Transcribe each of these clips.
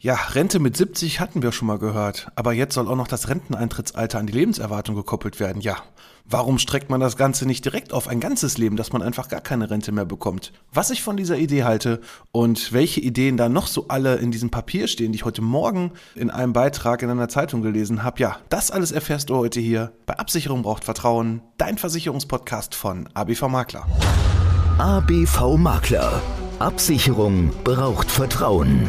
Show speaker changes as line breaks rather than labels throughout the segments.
Ja, Rente mit 70 hatten wir schon mal gehört, aber jetzt soll auch noch das Renteneintrittsalter an die Lebenserwartung gekoppelt werden. Ja, warum streckt man das Ganze nicht direkt auf ein ganzes Leben, dass man einfach gar keine Rente mehr bekommt? Was ich von dieser Idee halte und welche Ideen da noch so alle in diesem Papier stehen, die ich heute Morgen in einem Beitrag in einer Zeitung gelesen habe, ja, das alles erfährst du heute hier bei Absicherung braucht Vertrauen, dein Versicherungspodcast von ABV Makler.
ABV Makler. Absicherung braucht Vertrauen.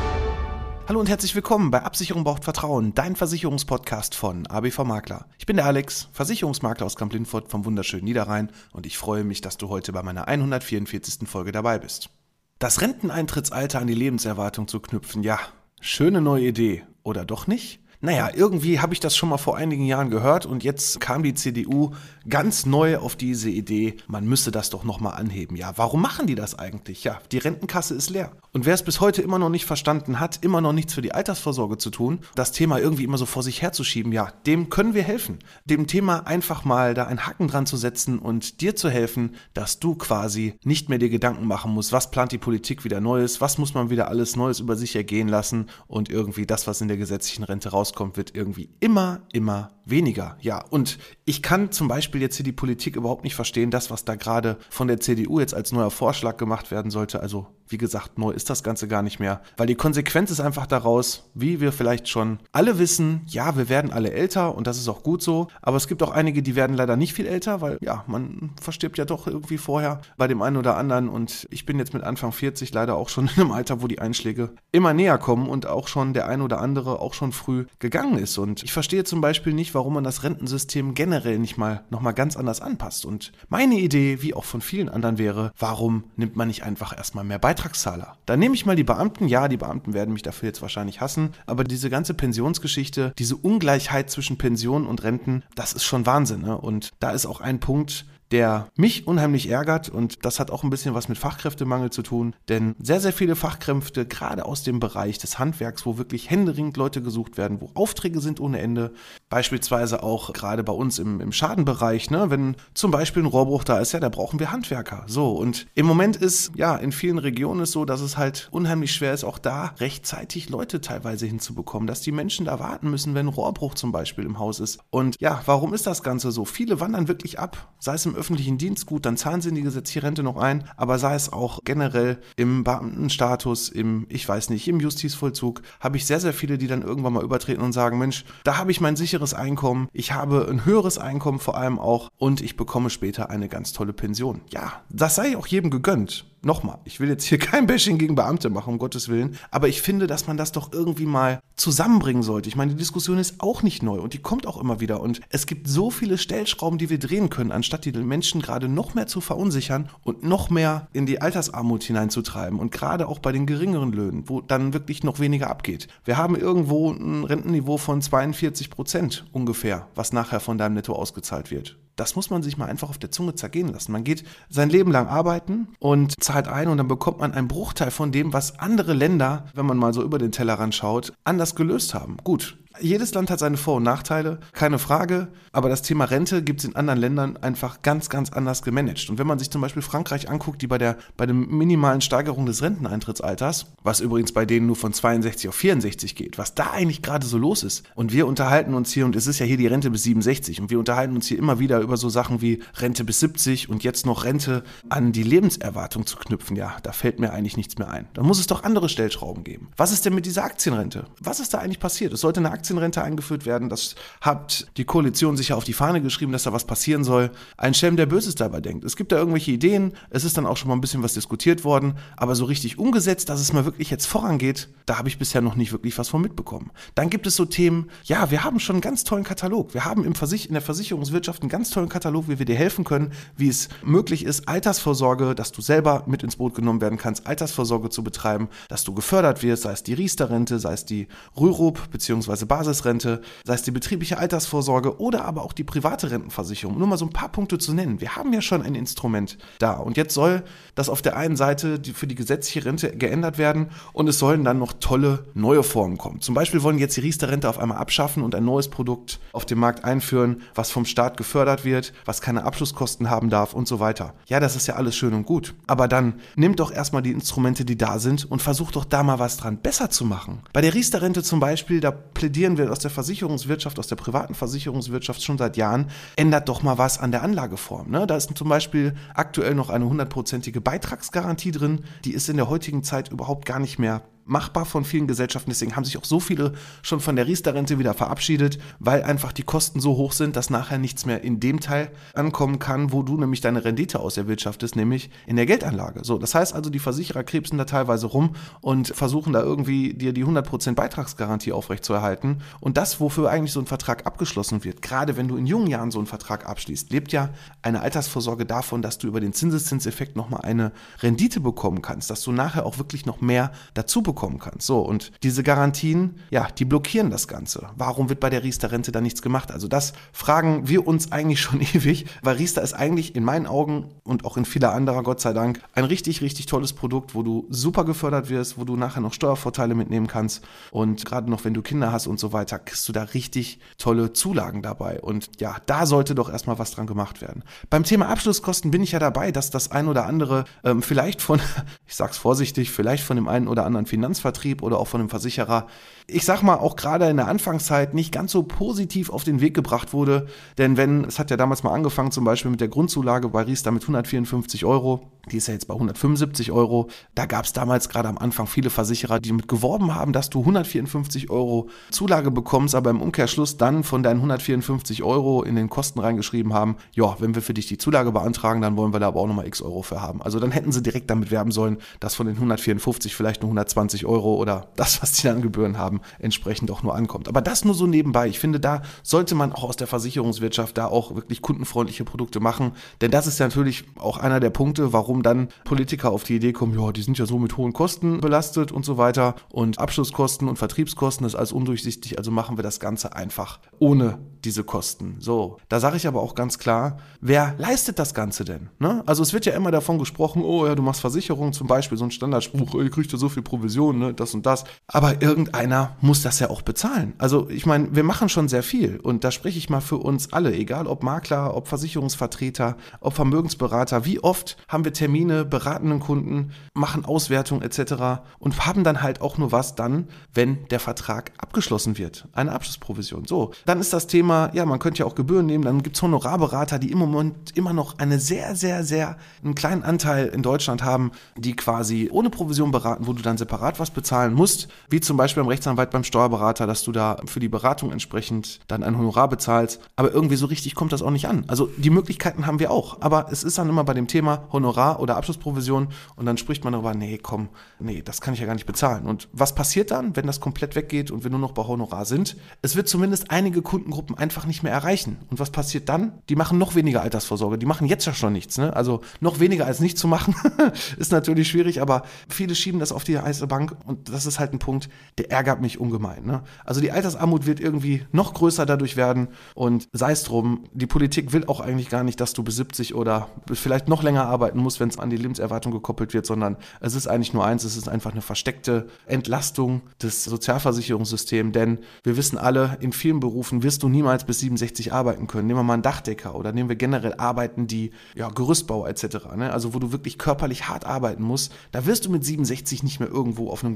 Hallo und herzlich willkommen bei Absicherung braucht Vertrauen, dein Versicherungspodcast von ABV Makler. Ich bin der Alex, Versicherungsmakler aus Kamp-Lindfort vom wunderschönen Niederrhein und ich freue mich, dass du heute bei meiner 144. Folge dabei bist. Das Renteneintrittsalter an die Lebenserwartung zu knüpfen, ja, schöne neue Idee, oder doch nicht? Naja, irgendwie habe ich das schon mal vor einigen Jahren gehört und jetzt kam die CDU ganz neu auf diese Idee, man müsse das doch nochmal anheben. Ja, warum machen die das eigentlich? Ja, die Rentenkasse ist leer. Und wer es bis heute immer noch nicht verstanden hat, immer noch nichts für die Altersvorsorge zu tun, das Thema irgendwie immer so vor sich herzuschieben, ja, dem können wir helfen. Dem Thema einfach mal da einen Haken dran zu setzen und dir zu helfen, dass du quasi nicht mehr dir Gedanken machen musst, was plant die Politik wieder Neues, was muss man wieder alles Neues über sich ergehen lassen und irgendwie das, was in der gesetzlichen Rente rauskommt, rauskommt, wird irgendwie immer, immer weniger. Ja, und ich kann zum Beispiel jetzt hier die Politik überhaupt nicht verstehen, das, was da gerade von der CDU jetzt als neuer Vorschlag gemacht werden sollte. Also, wie gesagt, neu ist das Ganze gar nicht mehr. Weil die Konsequenz ist einfach daraus, wie wir vielleicht schon alle wissen, ja, wir werden alle älter und das ist auch gut so. Aber es gibt auch einige, die werden leider nicht viel älter, weil ja, man verstirbt ja doch irgendwie vorher bei dem einen oder anderen. Und ich bin jetzt mit Anfang 40 leider auch schon in einem Alter, wo die Einschläge immer näher kommen und auch schon der ein oder andere auch schon früh gegangen ist. Und ich verstehe zum Beispiel nicht, warum man das Rentensystem generell nicht mal nochmal ganz anders anpasst. Und meine Idee, wie auch von vielen anderen wäre, warum nimmt man nicht einfach erstmal mehr Beitragszahler? Dann nehme ich mal die Beamten. Ja, die Beamten werden mich dafür jetzt wahrscheinlich hassen. Aber diese ganze Pensionsgeschichte, diese Ungleichheit zwischen Pensionen und Renten, das ist schon Wahnsinn. Ne? Und da ist auch ein Punkt, der mich unheimlich ärgert und das hat auch ein bisschen was mit Fachkräftemangel zu tun, denn sehr, sehr viele Fachkräfte, gerade aus dem Bereich des Handwerks, wo wirklich händeringend Leute gesucht werden, wo Aufträge sind ohne Ende, beispielsweise auch gerade bei uns im, im Schadenbereich, ne, wenn zum Beispiel ein Rohrbruch da ist, ja, da brauchen wir Handwerker. So, und im Moment ist, ja, in vielen Regionen ist so, dass es halt unheimlich schwer ist, auch da rechtzeitig Leute teilweise hinzubekommen, dass die Menschen da warten müssen, wenn ein Rohrbruch zum Beispiel im Haus ist. Und ja, warum ist das Ganze so? Viele wandern wirklich ab, sei es im öffentlichen Dienst, gut, dann zahlen sie in die gesetzliche Rente noch ein, aber sei es auch generell im Beamtenstatus, im, ich weiß nicht, im Justizvollzug, habe ich sehr, sehr viele, die dann irgendwann mal übertreten und sagen, Mensch, da habe ich mein sicheres Einkommen, ich habe ein höheres Einkommen vor allem auch und ich bekomme später eine ganz tolle Pension. Ja, das sei auch jedem gegönnt nochmal, ich will jetzt hier kein Bashing gegen Beamte machen, um Gottes Willen, aber ich finde, dass man das doch irgendwie mal zusammenbringen sollte. Ich meine, die Diskussion ist auch nicht neu und die kommt auch immer wieder und es gibt so viele Stellschrauben, die wir drehen können, anstatt die Menschen gerade noch mehr zu verunsichern und noch mehr in die Altersarmut hineinzutreiben und gerade auch bei den geringeren Löhnen, wo dann wirklich noch weniger abgeht. Wir haben irgendwo ein Rentenniveau von 42 Prozent ungefähr, was nachher von deinem Netto ausgezahlt wird. Das muss man sich mal einfach auf der Zunge zergehen lassen. Man geht sein Leben lang arbeiten und zahlt ein und dann bekommt man einen Bruchteil von dem, was andere Länder, wenn man mal so über den Tellerrand schaut, anders gelöst haben. Gut, jedes Land hat seine Vor- und Nachteile, keine Frage, aber das Thema Rente gibt es in anderen Ländern einfach ganz, ganz anders gemanagt. Und wenn man sich zum Beispiel Frankreich anguckt, die bei der, bei der minimalen Steigerung des Renteneintrittsalters, was übrigens bei denen nur von 62 auf 64 geht, was da eigentlich gerade so los ist. Und wir unterhalten uns hier, und es ist ja hier die Rente bis 67, und wir unterhalten uns hier immer wieder über so Sachen wie Rente bis 70 und jetzt noch Rente an die Lebenserwartung zu knüpfen. Ja, da fällt mir eigentlich nichts mehr ein. Da muss es doch andere Stellschrauben geben. Was ist denn mit dieser Aktienrente? Was ist da eigentlich passiert? Es sollte eine Aktienrente eingeführt werden. Das hat die Koalition sich ja auf die Fahne geschrieben, dass da was passieren soll. Ein Schelm, der Böses dabei denkt. Es gibt da irgendwelche Ideen. Es ist dann auch schon mal ein bisschen was diskutiert worden. Aber so richtig umgesetzt, dass es mal wirklich jetzt vorangeht, da habe ich bisher noch nicht wirklich was von mitbekommen. Dann gibt es so Themen, ja, wir haben schon einen ganz tollen Katalog. Wir haben im Versich in der Versicherungswirtschaft einen ganz tollen Katalog, wie wir dir helfen können, wie es möglich ist, Altersvorsorge, dass du selber mit ins Boot genommen werden kannst, Altersvorsorge zu betreiben, dass du gefördert wirst, sei es die Riester-Rente, sei es die Rürup bzw. Basisrente, sei es die betriebliche Altersvorsorge oder aber auch die private Rentenversicherung. Nur mal so ein paar Punkte zu nennen. Wir haben ja schon ein Instrument da und jetzt soll das auf der einen Seite für die gesetzliche Rente geändert werden und es sollen dann noch tolle neue Formen kommen. Zum Beispiel wollen jetzt die Riester-Rente auf einmal abschaffen und ein neues Produkt auf dem Markt einführen, was vom Staat gefördert wird, was keine Abschlusskosten haben darf und so weiter. Ja, das ist ja alles schön und gut. Aber dann nimm doch erstmal die Instrumente, die da sind und versuch doch da mal was dran besser zu machen. Bei der Riester-Rente zum Beispiel, da plädieren wir aus der Versicherungswirtschaft, aus der privaten Versicherungswirtschaft schon seit Jahren, ändert doch mal was an der Anlageform. Ne? Da ist zum Beispiel aktuell noch eine hundertprozentige Beitragsgarantie drin. Die ist in der heutigen Zeit überhaupt gar nicht mehr machbar von vielen Gesellschaften. Deswegen haben sich auch so viele schon von der Riester-Rente wieder verabschiedet, weil einfach die Kosten so hoch sind, dass nachher nichts mehr in dem Teil ankommen kann, wo du nämlich deine Rendite aus erwirtschaftest, nämlich in der Geldanlage. So, das heißt also, die Versicherer krebsen da teilweise rum und versuchen da irgendwie dir die 100% Beitragsgarantie aufrechtzuerhalten. Und das, wofür eigentlich so ein Vertrag abgeschlossen wird, gerade wenn du in jungen Jahren so einen Vertrag abschließt, lebt ja eine Altersvorsorge davon, dass du über den Zinseszinseffekt nochmal eine Rendite bekommen kannst, dass du nachher auch wirklich noch mehr dazu bekommst bekommen kannst. So, und diese Garantien, ja, die blockieren das Ganze. Warum wird bei der Riester-Rente da nichts gemacht? Also das fragen wir uns eigentlich schon ewig, weil Riester ist eigentlich in meinen Augen und auch in vieler anderer, Gott sei Dank, ein richtig, richtig tolles Produkt, wo du super gefördert wirst, wo du nachher noch Steuervorteile mitnehmen kannst und gerade noch, wenn du Kinder hast und so weiter, kriegst du da richtig tolle Zulagen dabei. Und ja, da sollte doch erstmal was dran gemacht werden. Beim Thema Abschlusskosten bin ich ja dabei, dass das ein oder andere ähm, vielleicht von, ich sag's vorsichtig, vielleicht von dem einen oder anderen Finanz Finanzvertrieb oder auch von einem Versicherer, ich sag mal, auch gerade in der Anfangszeit nicht ganz so positiv auf den Weg gebracht wurde. Denn wenn, es hat ja damals mal angefangen, zum Beispiel mit der Grundzulage bei Riester mit 154 Euro, die ist ja jetzt bei 175 Euro. Da gab es damals gerade am Anfang viele Versicherer, die damit geworben haben, dass du 154 Euro Zulage bekommst, aber im Umkehrschluss dann von deinen 154 Euro in den Kosten reingeschrieben haben, ja, wenn wir für dich die Zulage beantragen, dann wollen wir da aber auch nochmal x Euro für haben. Also dann hätten sie direkt damit werben sollen, dass von den 154 vielleicht nur 120 20 Euro oder das, was die dann Gebühren haben, entsprechend auch nur ankommt. Aber das nur so nebenbei. Ich finde, da sollte man auch aus der Versicherungswirtschaft da auch wirklich kundenfreundliche Produkte machen. Denn das ist ja natürlich auch einer der Punkte, warum dann Politiker auf die Idee kommen, ja, die sind ja so mit hohen Kosten belastet und so weiter. Und Abschlusskosten und Vertriebskosten ist alles undurchsichtig. Also machen wir das Ganze einfach ohne diese Kosten. So, da sage ich aber auch ganz klar, wer leistet das Ganze denn? Ne? Also es wird ja immer davon gesprochen, oh ja, du machst Versicherungen zum Beispiel, so ein Standardspruch, ihr kriegt ja so viel Provision Provision, ne, das und das. Aber irgendeiner muss das ja auch bezahlen. Also ich meine, wir machen schon sehr viel und da spreche ich mal für uns alle, egal ob Makler, ob Versicherungsvertreter, ob Vermögensberater. Wie oft haben wir Termine, beratenden Kunden, machen Auswertungen etc. und haben dann halt auch nur was dann, wenn der Vertrag abgeschlossen wird. Eine Abschlussprovision. So, dann ist das Thema, ja, man könnte ja auch Gebühren nehmen, dann gibt es Honorarberater, die im Moment immer noch eine sehr, sehr, sehr einen kleinen Anteil in Deutschland haben, die quasi ohne Provision beraten, wo du dann separat separat was bezahlen musst, wie zum Beispiel beim Rechtsanwalt, beim Steuerberater, dass du da für die Beratung entsprechend dann ein Honorar bezahlst. Aber irgendwie so richtig kommt das auch nicht an. Also die Möglichkeiten haben wir auch. Aber es ist dann immer bei dem Thema Honorar oder Abschlussprovision und dann spricht man darüber, nee, komm, nee, das kann ich ja gar nicht bezahlen. Und was passiert dann, wenn das komplett weggeht und wir nur noch bei Honorar sind? Es wird zumindest einige Kundengruppen einfach nicht mehr erreichen. Und was passiert dann? Die machen noch weniger Altersvorsorge. Die machen jetzt ja schon nichts. Ne? Also noch weniger als nicht zu machen ist natürlich schwierig, aber viele schieben das auf die heiße Bank und das ist halt ein Punkt, der ärgert mich ungemein. Ne? Also die Altersarmut wird irgendwie noch größer dadurch werden und sei es drum, die Politik will auch eigentlich gar nicht, dass du bis 70 oder vielleicht noch länger arbeiten musst, wenn es an die Lebenserwartung gekoppelt wird, sondern es ist eigentlich nur eins, es ist einfach eine versteckte Entlastung des Sozialversicherungssystems, denn wir wissen alle, in vielen Berufen wirst du niemals bis 67 arbeiten können. Nehmen wir mal einen Dachdecker oder nehmen wir generell Arbeiten, die ja Gerüstbau etc., ne? also wo du wirklich körperlich hart arbeiten musst, da wirst du mit 67 nicht mehr irgendwo auf einem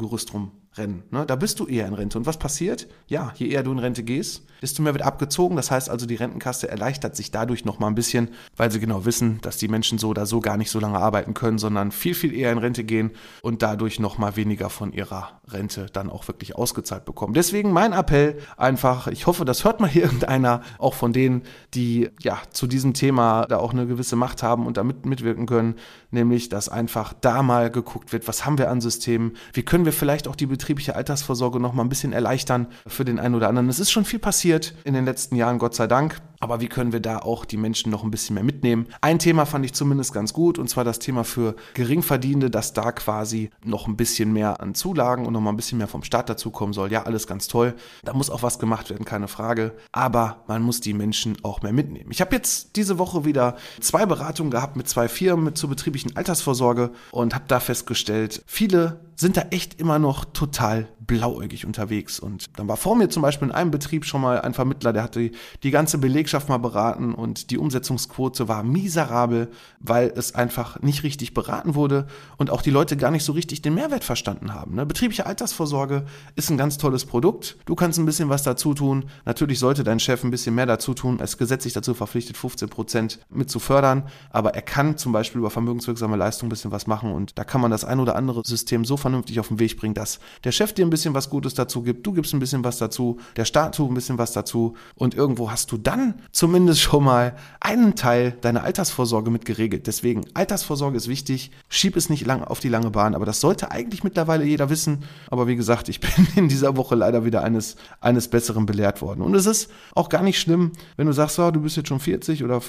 Rumrennen. Ne? Da bist du eher in Rente. Und was passiert? Ja, je eher du in Rente gehst, desto mehr wird abgezogen. Das heißt also, die Rentenkasse erleichtert sich dadurch noch mal ein bisschen, weil sie genau wissen, dass die Menschen so oder so gar nicht so lange arbeiten können, sondern viel, viel eher in Rente gehen und dadurch noch mal weniger von ihrer Rente dann auch wirklich ausgezahlt bekommen. Deswegen mein Appell einfach, ich hoffe, das hört mal hier irgendeiner, auch von denen, die ja zu diesem Thema da auch eine gewisse Macht haben und damit mitwirken können, nämlich, dass einfach da mal geguckt wird, was haben wir an Systemen, wie können wir vielleicht auch die betriebliche Altersvorsorge noch mal ein bisschen erleichtern für den einen oder anderen. Es ist schon viel passiert in den letzten Jahren, Gott sei Dank. Aber wie können wir da auch die Menschen noch ein bisschen mehr mitnehmen? Ein Thema fand ich zumindest ganz gut und zwar das Thema für Geringverdienende, dass da quasi noch ein bisschen mehr an Zulagen und noch mal ein bisschen mehr vom Staat dazukommen soll. Ja, alles ganz toll. Da muss auch was gemacht werden, keine Frage. Aber man muss die Menschen auch mehr mitnehmen. Ich habe jetzt diese Woche wieder zwei Beratungen gehabt mit zwei Firmen zur betrieblichen Altersvorsorge und habe da festgestellt, viele sind da echt immer noch total blauäugig unterwegs. Und dann war vor mir zum Beispiel in einem Betrieb schon mal ein Vermittler, der hatte die ganze Belegschaft mal beraten und die Umsetzungsquote war miserabel, weil es einfach nicht richtig beraten wurde und auch die Leute gar nicht so richtig den Mehrwert verstanden haben. Ne? Betriebliche Altersvorsorge ist ein ganz tolles Produkt. Du kannst ein bisschen was dazu tun. Natürlich sollte dein Chef ein bisschen mehr dazu tun. Ist gesetzlich dazu verpflichtet, 15 Prozent mit zu fördern. Aber er kann zum Beispiel über vermögenswirksame Leistung ein bisschen was machen und da kann man das ein oder andere System so vernünftig auf den Weg bringen, dass der Chef dir ein bisschen was Gutes dazu gibt, du gibst ein bisschen was dazu, der Staat tut ein bisschen was dazu und irgendwo hast du dann zumindest schon mal einen Teil deiner Altersvorsorge mit geregelt. Deswegen, Altersvorsorge ist wichtig, schieb es nicht lang auf die lange Bahn, aber das sollte eigentlich mittlerweile jeder wissen. Aber wie gesagt, ich bin in dieser Woche leider wieder eines, eines Besseren belehrt worden. Und es ist auch gar nicht schlimm, wenn du sagst, oh, du bist jetzt schon 40 oder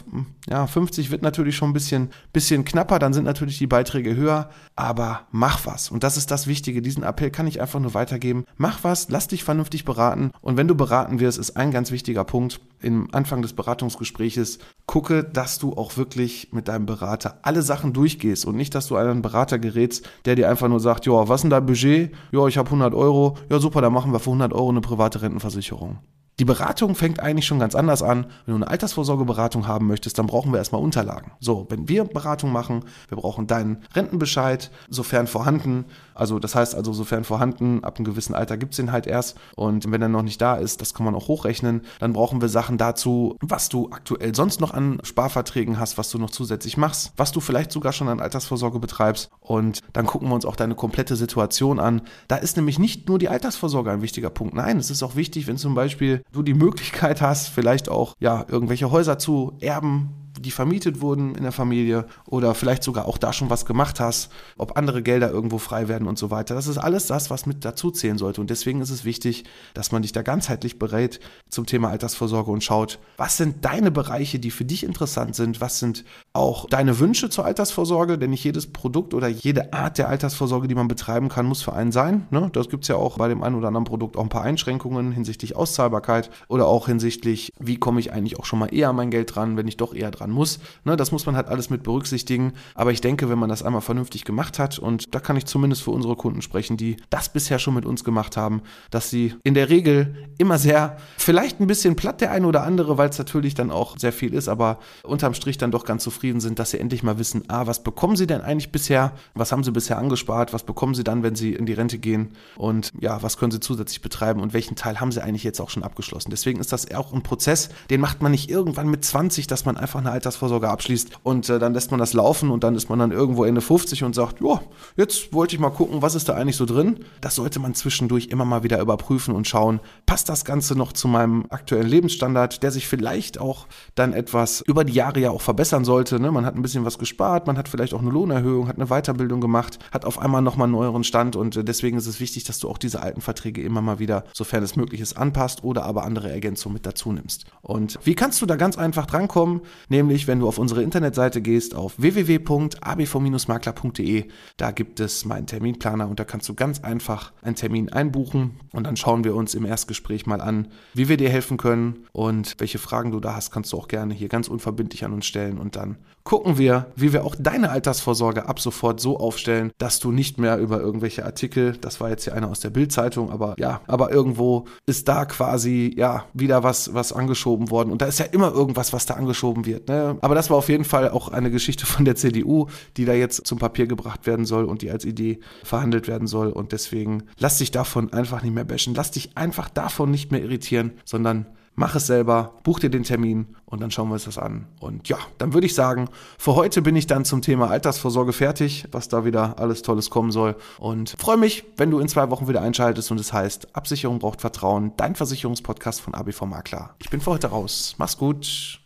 ja, 50 wird natürlich schon ein bisschen, bisschen knapper, dann sind natürlich die Beiträge höher, aber mach was. Und das ist das Wichtige. Diesen Appell kann ich einfach nur weitergeben mach was, lass dich vernünftig beraten. Und wenn du beraten wirst, ist ein ganz wichtiger Punkt im Anfang des Beratungsgespräches, gucke, dass du auch wirklich mit deinem Berater alle Sachen durchgehst und nicht, dass du einen Berater gerätst, der dir einfach nur sagt, ja, was ist denn dein Budget? Ja, ich habe 100 Euro. Ja, super, dann machen wir für 100 Euro eine private Rentenversicherung. Die Beratung fängt eigentlich schon ganz anders an. Wenn du eine Altersvorsorgeberatung haben möchtest, dann brauchen wir erstmal Unterlagen. So, wenn wir Beratung machen, wir brauchen deinen Rentenbescheid, sofern vorhanden. Also das heißt also, sofern vorhanden, ab einem gewissen Alter gibt's den halt erst. Und wenn er noch nicht da ist, das kann man auch hochrechnen. Dann brauchen wir Sachen dazu, was du aktuell sonst noch an Sparverträgen hast, was du noch zusätzlich machst, was du vielleicht sogar schon an Altersvorsorge betreibst. Und dann gucken wir uns auch deine komplette Situation an. Da ist nämlich nicht nur die Altersvorsorge ein wichtiger Punkt. Nein, es ist auch wichtig, wenn zum Beispiel du die Möglichkeit hast, vielleicht auch ja irgendwelche Häuser zu erben, die vermietet wurden in der Familie oder vielleicht sogar auch da schon was gemacht hast, ob andere Gelder irgendwo frei werden und so weiter. Das ist alles das, was mit dazu zählen sollte. Und deswegen ist es wichtig, dass man dich da ganzheitlich berät zum Thema Altersvorsorge und schaut, was sind deine Bereiche, die für dich interessant sind, was sind auch deine Wünsche zur Altersvorsorge, denn nicht jedes Produkt oder jede Art der Altersvorsorge, die man betreiben kann, muss für einen sein. Ne? Das gibt es ja auch bei dem einen oder anderen Produkt auch ein paar Einschränkungen hinsichtlich Auszahlbarkeit oder auch hinsichtlich, wie komme ich eigentlich auch schon mal eher an mein Geld dran, wenn ich doch eher dran muss. Ne, das muss man halt alles mit berücksichtigen. Aber ich denke, wenn man das einmal vernünftig gemacht hat, und da kann ich zumindest für unsere Kunden sprechen, die das bisher schon mit uns gemacht haben, dass sie in der Regel immer sehr, vielleicht ein bisschen platt der eine oder andere, weil es natürlich dann auch sehr viel ist, aber unterm Strich dann doch ganz zufrieden sind, dass sie endlich mal wissen, ah, was bekommen sie denn eigentlich bisher? Was haben sie bisher angespart? Was bekommen sie dann, wenn sie in die Rente gehen? Und ja, was können sie zusätzlich betreiben? Und welchen Teil haben sie eigentlich jetzt auch schon abgeschlossen? Deswegen ist das auch ein Prozess, den macht man nicht irgendwann mit 20, dass man einfach eine Altersvorsorge abschließt und äh, dann lässt man das laufen und dann ist man dann irgendwo Ende 50 und sagt, ja, jetzt wollte ich mal gucken, was ist da eigentlich so drin. Das sollte man zwischendurch immer mal wieder überprüfen und schauen, passt das Ganze noch zu meinem aktuellen Lebensstandard, der sich vielleicht auch dann etwas über die Jahre ja auch verbessern sollte. Ne? Man hat ein bisschen was gespart, man hat vielleicht auch eine Lohnerhöhung, hat eine Weiterbildung gemacht, hat auf einmal nochmal einen neueren Stand und äh, deswegen ist es wichtig, dass du auch diese alten Verträge immer mal wieder, sofern es möglich ist, anpasst oder aber andere Ergänzungen mit dazu nimmst. Und wie kannst du da ganz einfach drankommen? Nämlich nämlich, wenn du auf unsere Internetseite gehst, auf www.abv-makler.de. Da gibt es meinen Terminplaner und da kannst du ganz einfach einen Termin einbuchen und dann schauen wir uns im Erstgespräch mal an, wie wir dir helfen können und welche Fragen du da hast, kannst du auch gerne hier ganz unverbindlich an uns stellen und dann gucken wir, wie wir auch deine Altersvorsorge ab sofort so aufstellen, dass du nicht mehr über irgendwelche Artikel, das war jetzt hier einer aus der Bildzeitung, aber ja, aber irgendwo ist da quasi ja wieder was was angeschoben worden und da ist ja immer irgendwas, was da angeschoben wird. Ne? Aber das war auf jeden Fall auch eine Geschichte von der CDU, die da jetzt zum Papier gebracht werden soll und die als Idee verhandelt werden soll. Und deswegen lass dich davon einfach nicht mehr bashen. Lass dich einfach davon nicht mehr irritieren, sondern mach es selber, buch dir den Termin und dann schauen wir uns das an. Und ja, dann würde ich sagen, für heute bin ich dann zum Thema Altersvorsorge fertig, was da wieder alles Tolles kommen soll. Und freue mich, wenn du in zwei Wochen wieder einschaltest und es heißt, Absicherung braucht Vertrauen, dein Versicherungspodcast von ABV Makler. Ich bin für heute raus. Mach's gut.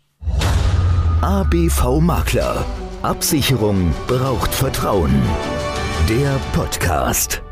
ABV Makler. Absicherung braucht Vertrauen. Der Podcast.